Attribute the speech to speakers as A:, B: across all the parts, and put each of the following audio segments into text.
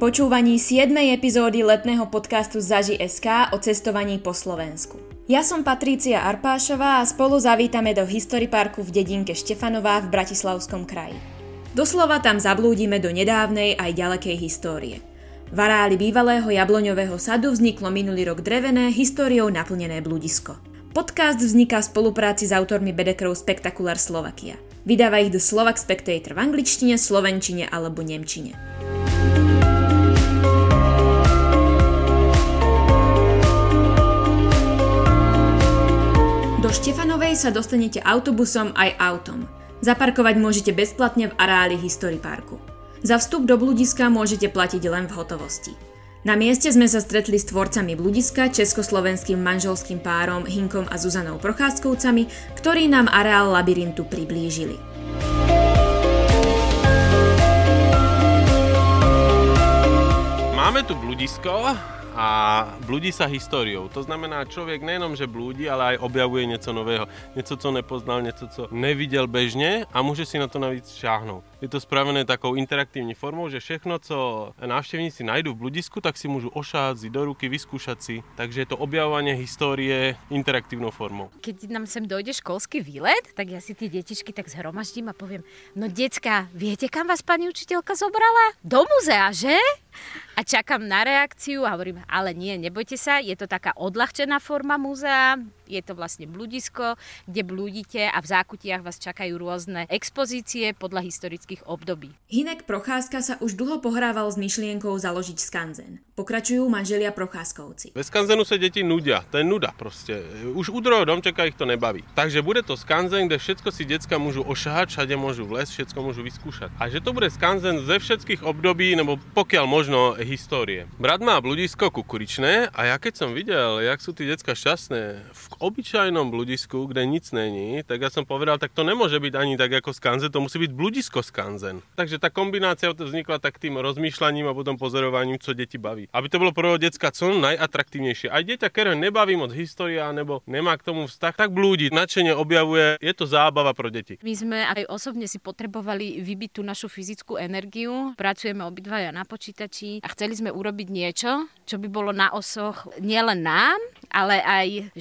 A: počúvaní 7. epizódy letného podcastu Zaži.sk o cestovaní po Slovensku. Ja som Patrícia Arpášová a spolu zavítame do History Parku v dedinke Štefanová v Bratislavskom kraji. Doslova tam zablúdime do nedávnej aj ďalekej histórie. V areáli bývalého jabloňového sadu vzniklo minulý rok drevené, históriou naplnené blúdisko. Podcast vzniká v spolupráci s autormi Bedekrov Spectacular Slovakia. Vydáva ich The Slovak Spectator v angličtine, slovenčine alebo nemčine. Štefanovej sa dostanete autobusom aj autom. Zaparkovať môžete bezplatne v areáli History Parku. Za vstup do bludiska môžete platiť len v hotovosti. Na mieste sme sa stretli s tvorcami bludiska, československým manželským párom Hinkom a Zuzanou Procházkovcami, ktorí nám areál labyrintu priblížili.
B: Máme tu bludisko a blúdi sa históriou. To znamená, človek nejenom, že blúdi, ale aj objavuje niečo nového. Niečo, co nepoznal, niečo, co nevidel bežne a môže si na to navíc šáhnout je to spravené takou interaktívnou formou, že všechno, co návštevníci nájdú v bludisku, tak si môžu ošáť, do ruky, vyskúšať si. Takže je to objavovanie histórie interaktívnou formou.
C: Keď nám sem dojde školský výlet, tak ja si tie detičky tak zhromaždím a poviem, no decka, viete, kam vás pani učiteľka zobrala? Do muzea, že? A čakám na reakciu a hovorím, ale nie, nebojte sa, je to taká odľahčená forma múzea, je to vlastne bludisko, kde blúdite a v zákutiach vás čakajú rôzne expozície podľa historických období.
A: Hinek Procházka sa už dlho pohrával s myšlienkou založiť skanzen. Pokračujú manželia Procházkovci.
B: Ve skanzenu se deti nudia, to je nuda prostě. Už u druhého domčeka ich to nebaví. Takže bude to skanzen, kde všetko si decka môžu ošahať, všade môžu vlesť, všetko môžu vyskúšať. A že to bude skanzen ze všetkých období, nebo pokiaľ možno histórie. Brat má bludisko kukuričné a ja keď som videl, jak sú tí decka šťastné v obyčajnom bludisku, kde nic není, tak ja som povedal, tak to nemôže byť ani tak ako skanzen, to musí byť bludisko skanzen. Takže tá kombinácia vznikla tak tým rozmýšľaním a potom pozorovaním, co deti baví. Aby to bolo prvého decka co najatraktívnejšie. Aj dieťa, ktoré nebaví moc história nebo nemá k tomu vztah, tak blúdi, nadšenie objavuje, je to zábava pro deti.
C: My sme aj osobne si potrebovali vybiť tú našu fyzickú energiu. Pracujeme obidvaja na počítači a chceli sme urobiť niečo, čo by bolo na osoch nielen nám, ale aj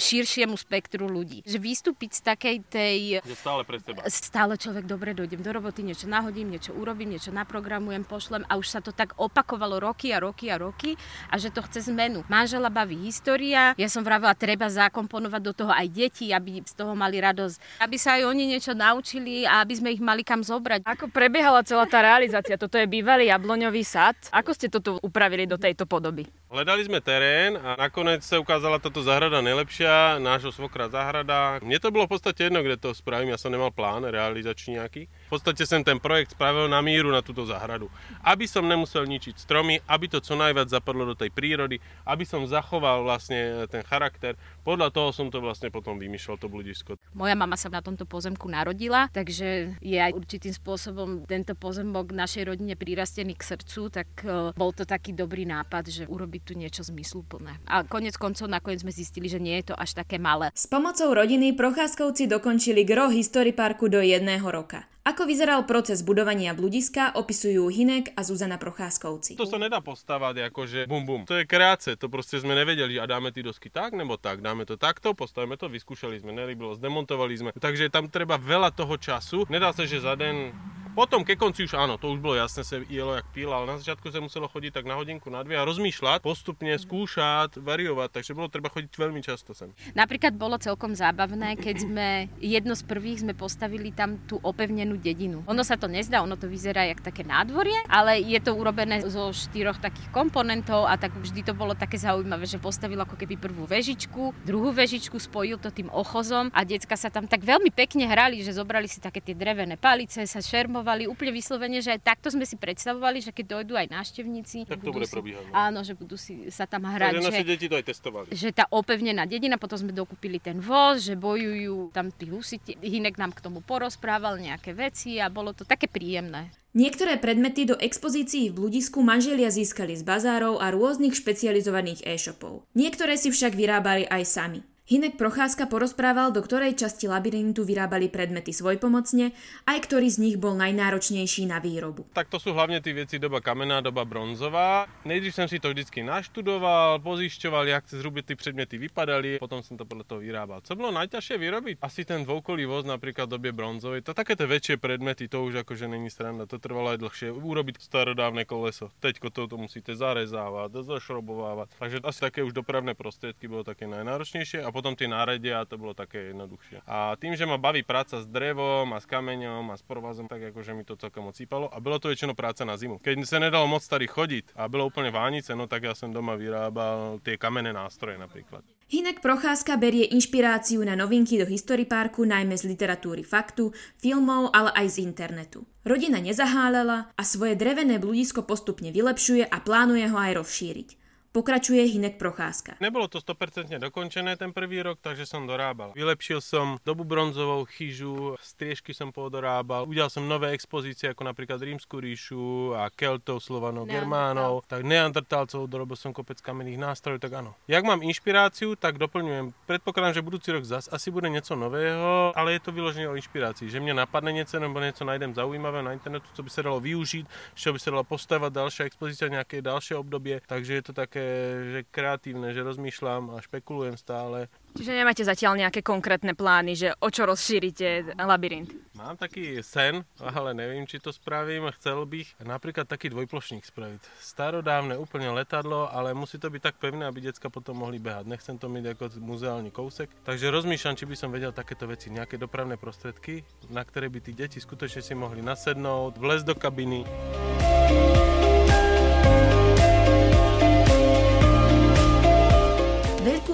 C: širšiemu spektru ľudí. Že vystúpiť z takej tej...
B: Že stále pre seba.
C: Stále človek, dobre, dojdem do roboty, niečo nahodím, niečo urobím, niečo naprogramujem, pošlem a už sa to tak opakovalo roky a roky a roky a že to chce zmenu. Manžela baví história, ja som vravila, treba zakomponovať do toho aj deti, aby z toho mali radosť, aby sa aj oni niečo naučili a aby sme ich mali kam zobrať.
D: Ako prebiehala celá tá realizácia? Toto je bývalý jabloňový sad. Ako ste toto upravili do tejto podoby?
B: Hledali sme terén a nakoniec sa ukázala táto zahrada najlepšia, nášho svokra zahrada. Mne to bolo v podstate jedno, kde to spravím, ja som nemal plán realizačný nejaký. V podstate som ten projekt spravil na míru na túto záhradu. Aby som nemusel ničiť stromy, aby to co najviac zapadlo do tej prírody, aby som zachoval vlastne ten charakter. Podľa toho som to vlastne potom vymýšľal, to bludisko.
C: Moja mama sa na tomto pozemku narodila, takže je aj určitým spôsobom tento pozemok našej rodine prirastený k srdcu, tak e, bol to taký dobrý nápad, že urobiť tu niečo zmysluplné. A konec koncov nakoniec sme zistili, že nie je to až také malé.
A: S pomocou rodiny Procházkovci dokončili gro History Parku do jedného roka. Ako vyzeral proces budovania bludiska, opisujú Hinek a Zuzana Procházkovci.
B: To sa nedá postavať ako že bum bum. To je kreace, to proste sme nevedeli a dáme ty dosky tak nebo tak, dáme to takto, postavíme to, vyskúšali sme, nelíbilo, zdemontovali sme. Takže tam treba veľa toho času. Nedá sa, že za den potom ke konci už áno, to už bolo jasné, sa jelo jak píl, ale na začiatku sa muselo chodiť tak na hodinku, na dve a rozmýšľať, postupne skúšať, variovať, takže bolo treba chodiť veľmi často sem.
C: Napríklad bolo celkom zábavné, keď sme jedno z prvých sme postavili tam tú opevnenú dedinu. Ono sa to nezdá, ono to vyzerá jak také nádvorie, ale je to urobené zo štyroch takých komponentov a tak vždy to bolo také zaujímavé, že postavil ako keby prvú vežičku, druhú vežičku spojil to tým ochozom a decka sa tam tak veľmi pekne hrali, že zobrali si také tie drevené palice, sa šermovali plánovali úplne vyslovene, že takto sme si predstavovali, že keď dojdú aj návštevníci,
B: tak to bude
C: si,
B: prebiehať. No.
C: Áno, že budú si sa tam hrať.
B: Takže naše deti to aj testovali.
C: Že tá opevnená dedina, potom sme dokúpili ten voz, že bojujú tam tí husiti. Hinek nám k tomu porozprával nejaké veci a bolo to také príjemné.
A: Niektoré predmety do expozícií v bludisku manželia získali z bazárov a rôznych špecializovaných e-shopov. Niektoré si však vyrábali aj sami. Hinek Procházka porozprával, do ktorej časti labyrintu vyrábali predmety svojpomocne, aj ktorý z nich bol najnáročnejší na výrobu.
B: Tak to sú hlavne tie veci doba kamená, doba bronzová. Nejdřív som si to vždycky naštudoval, pozišťoval, jak zhruba tie predmety vypadali, potom som to podľa toho vyrábal. Co bolo najťažšie vyrobiť? Asi ten dvoukolý voz napríklad v dobie bronzovej. To také tie väčšie predmety, to už akože není sranda, to trvalo aj dlhšie. Urobiť starodávne koleso. Teďko to, to musíte zarezávať, zašrobovávať. Takže asi také už dopravné prostriedky bolo také najnáročnejšie a potom tie náredia a to bolo také jednoduchšie. A tým, že ma baví práca s drevom a s kameňom a s provazom, tak akože mi to celkom ocípalo a bolo to väčšinou práca na zimu. Keď sa nedalo moc starý chodiť a bylo úplne vánice, no tak ja som doma vyrábal tie kamenné nástroje napríklad.
A: Hinek Procházka berie inšpiráciu na novinky do History Parku najmä z literatúry faktu, filmov, ale aj z internetu. Rodina nezahálela a svoje drevené bludisko postupne vylepšuje a plánuje ho aj rozšíriť. Pokračuje Hinek Procházka.
B: Nebolo to 100% dokončené ten prvý rok, takže som dorábal. Vylepšil som dobu bronzovou chyžu, striežky som podorábal, udial som nové expozície ako napríklad Rímsku ríšu a Keltov, Slovanov, Germánov, tak Neandertalcov, dorobil som kopec kamenných nástrojov, tak áno. Jak mám inšpiráciu, tak doplňujem. Predpokladám, že budúci rok zas asi bude niečo nového, ale je to vyloženie o inšpirácii, že mne napadne niečo, nebo niečo nájdem zaujímavé na internetu, co by sa dalo využiť, čo by sa dalo postavať ďalšia expozícia, nejaké ďalšie obdobie, takže je to také také, že kreatívne, že rozmýšľam a špekulujem stále.
D: Čiže nemáte zatiaľ nejaké konkrétne plány, že o čo rozšírite labyrint?
B: Mám taký sen, ale neviem, či to spravím. Chcel bych napríklad taký dvojplošník spraviť. Starodávne úplne letadlo, ale musí to byť tak pevné, aby decka potom mohli behať. Nechcem to mať ako muzeálny kousek. Takže rozmýšľam, či by som vedel takéto veci, nejaké dopravné prostredky, na ktoré by tí deti skutočne si mohli nasednúť, vlezť do kabiny.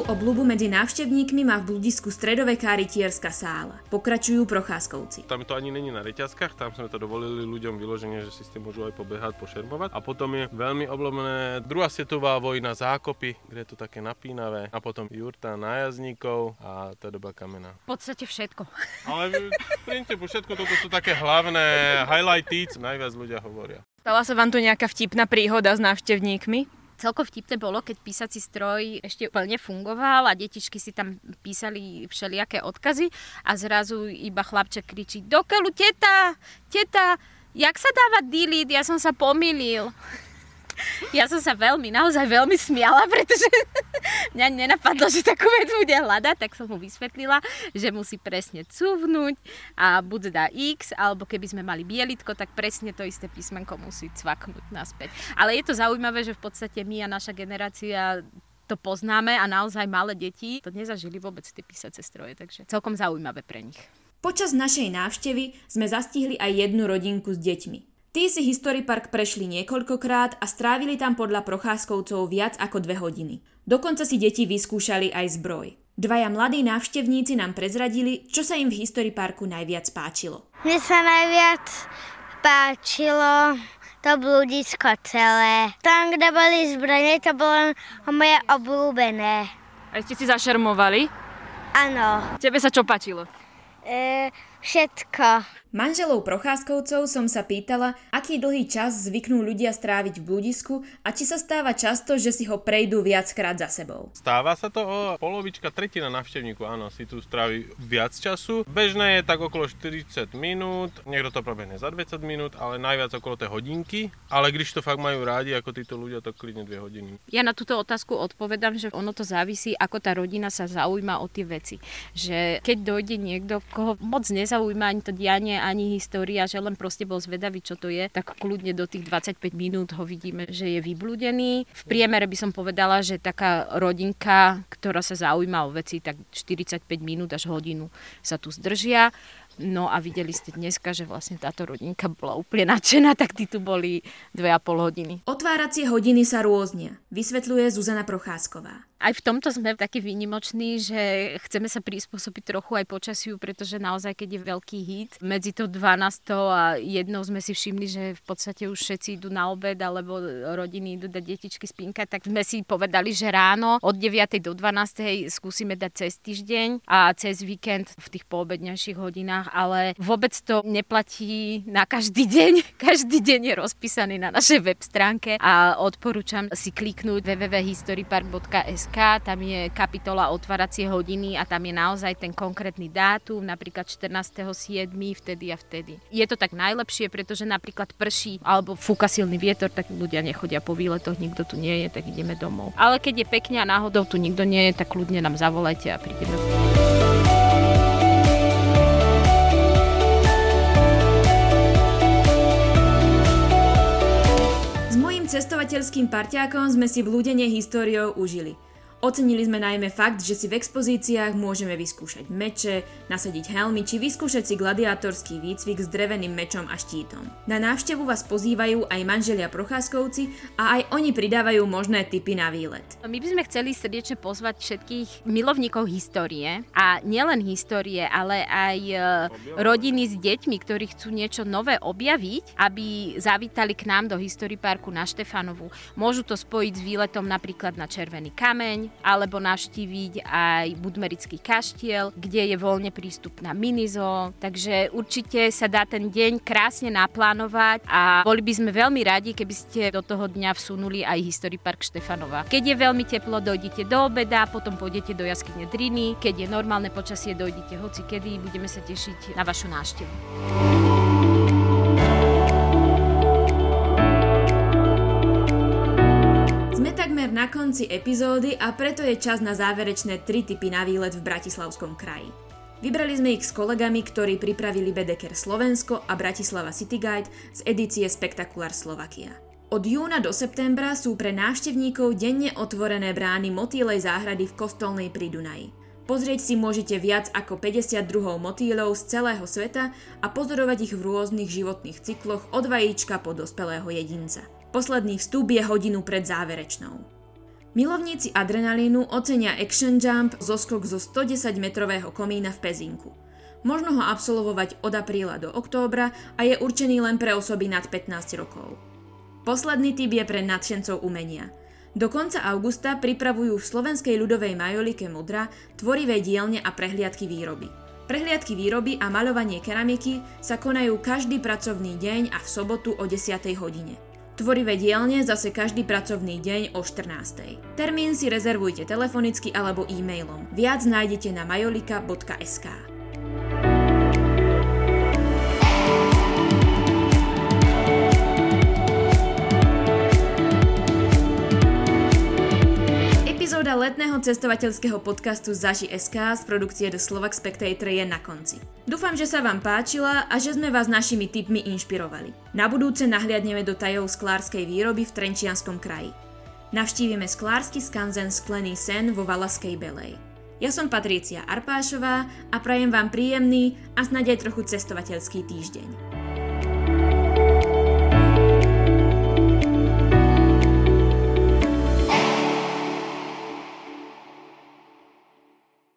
A: Veľkú obľubu medzi návštevníkmi má v bludisku stredoveká rytierska sála. Pokračujú procházkovci.
B: Tam to ani není na reťazkách, tam sme to dovolili ľuďom vyloženie, že si s tým môžu aj pobehať, pošermovať. A potom je veľmi obľúbené druhá svetová vojna, zákopy, kde je to také napínavé. A potom jurta nájazdníkov a tá doba kamená.
C: V podstate všetko.
B: Ale v princípu všetko toto sú také hlavné highlighty, najviac ľudia hovoria.
D: Stala sa vám tu nejaká vtipná príhoda s návštevníkmi?
C: Celko vtipné bolo, keď písací stroj ešte plne fungoval a detičky si tam písali všelijaké odkazy a zrazu iba chlapček kričí Dokeľu, teta, teta, jak sa dáva delete? Ja som sa pomýlil. Ja som sa veľmi, naozaj veľmi smiala, pretože mňa nenapadlo, že takú vec bude hľadať, tak som mu vysvetlila, že musí presne cuvnúť a buď dá X, alebo keby sme mali bielitko, tak presne to isté písmenko musí cvaknúť naspäť. Ale je to zaujímavé, že v podstate my a naša generácia to poznáme a naozaj malé deti to nezažili vôbec tie písace stroje, takže celkom zaujímavé pre nich.
A: Počas našej návštevy sme zastihli aj jednu rodinku s deťmi. Tí si History Park prešli niekoľkokrát a strávili tam podľa procházkovcov viac ako dve hodiny. Dokonca si deti vyskúšali aj zbroj. Dvaja mladí návštevníci nám prezradili, čo sa im v History Parku najviac páčilo.
E: Mne sa najviac páčilo to blúdisko celé. Tam, kde boli zbranie, to bolo moje obľúbené.
D: A ste si zašermovali?
E: Áno.
D: Tebe sa čo páčilo?
E: E, všetko.
A: Manželov Procházkovcov som sa pýtala, aký dlhý čas zvyknú ľudia stráviť v bludisku a či sa stáva často, že si ho prejdú viackrát za sebou.
B: Stáva sa to o polovička, tretina návštevníku, áno, si tu strávi viac času. Bežné je tak okolo 40 minút, niekto to probehne za 20 minút, ale najviac okolo tej hodinky. Ale když to fakt majú rádi, ako títo ľudia, to klidne 2 hodiny.
C: Ja na túto otázku odpovedám, že ono to závisí, ako tá rodina sa zaujíma o tie veci. Že keď dojde niekto, koho moc nezaujíma ani to dianie, ani história, že len proste bol zvedavý, čo to je, tak kľudne do tých 25 minút ho vidíme, že je vyblúdený. V priemere by som povedala, že taká rodinka, ktorá sa zaujíma o veci, tak 45 minút až hodinu sa tu zdržia. No a videli ste dneska, že vlastne táto rodinka bola úplne nadšená, tak tí tu boli 2,5 hodiny.
A: Otváracie hodiny sa rôznia, vysvetľuje Zuzana Procházková.
C: Aj v tomto sme takí výnimoční, že chceme sa prispôsobiť trochu aj počasiu, pretože naozaj, keď je veľký hit, medzi to 12 a jednou sme si všimli, že v podstate už všetci idú na obed, alebo rodiny idú dať detičky spínkať, tak sme si povedali, že ráno od 9. do 12. skúsime dať cez týždeň a cez víkend v tých poobednejších hodinách ale vôbec to neplatí na každý deň. Každý deň je rozpísaný na našej web stránke a odporúčam si kliknúť www.historypark.sk, tam je kapitola otváracie hodiny a tam je naozaj ten konkrétny dátum, napríklad 14.7. vtedy a vtedy. Je to tak najlepšie, pretože napríklad prší alebo fúka silný vietor, tak ľudia nechodia po výletoch, nikto tu nie je, tak ideme domov. Ale keď je pekne a náhodou tu nikto nie je, tak kľudne nám zavolajte a prídeme.
A: Cestovateľským parťákom sme si v ľudenie históriou užili – Ocenili sme najmä fakt, že si v expozíciách môžeme vyskúšať meče, nasadiť helmy či vyskúšať si gladiátorský výcvik s dreveným mečom a štítom. Na návštevu vás pozývajú aj manželia Procházkovci a aj oni pridávajú možné typy na výlet.
C: My by sme chceli srdečne pozvať všetkých milovníkov histórie a nielen histórie, ale aj e, rodiny s deťmi, ktorí chcú niečo nové objaviť, aby zavítali k nám do History Parku na Štefanovu. Môžu to spojiť s výletom napríklad na Červený kameň, alebo navštíviť aj Budmerický kaštiel, kde je voľne prístupná minizo. Takže určite sa dá ten deň krásne naplánovať a boli by sme veľmi radi, keby ste do toho dňa vsunuli aj History Park Štefanova. Keď je veľmi teplo, dojdete do obeda, potom pôjdete do jaskyne Driny. Keď je normálne počasie, dojdete hoci kedy. Budeme sa tešiť na vašu návštevu.
A: Na konci epizódy a preto je čas na záverečné tri typy na výlet v Bratislavskom kraji. Vybrali sme ich s kolegami, ktorí pripravili Bedeker Slovensko a Bratislava City Guide z edície Spektakulár Slovakia. Od júna do septembra sú pre návštevníkov denne otvorené brány motýlej záhrady v Kostolnej pri Dunaji. Pozrieť si môžete viac ako 52 motýlov z celého sveta a pozorovať ich v rôznych životných cykloch od vajíčka po dospelého jedinca. Posledný vstup je hodinu pred záverečnou. Milovníci adrenalínu ocenia Action Jump zoskok zo 110-metrového komína v Pezinku. Možno ho absolvovať od apríla do októbra a je určený len pre osoby nad 15 rokov. Posledný typ je pre nadšencov umenia. Do konca augusta pripravujú v Slovenskej ľudovej majolike Mudra tvorivé dielne a prehliadky výroby. Prehliadky výroby a maľovanie keramiky sa konajú každý pracovný deň a v sobotu o 10. hodine. Tvorivé dielne zase každý pracovný deň o 14. Termín si rezervujte telefonicky alebo e-mailom. Viac nájdete na majolika.sk. Letného cestovateľského podcastu Zaži SK z produkcie The Slovak Spectator je na konci. Dúfam, že sa vám páčila a že sme vás našimi tipmi inšpirovali. Na budúce nahliadneme do tajov sklárskej výroby v Trenčianskom kraji. Navštívime sklársky skanzen Sklený sen vo Valaskej Belej. Ja som Patrícia Arpášová a prajem vám príjemný a snáď aj trochu cestovateľský týždeň.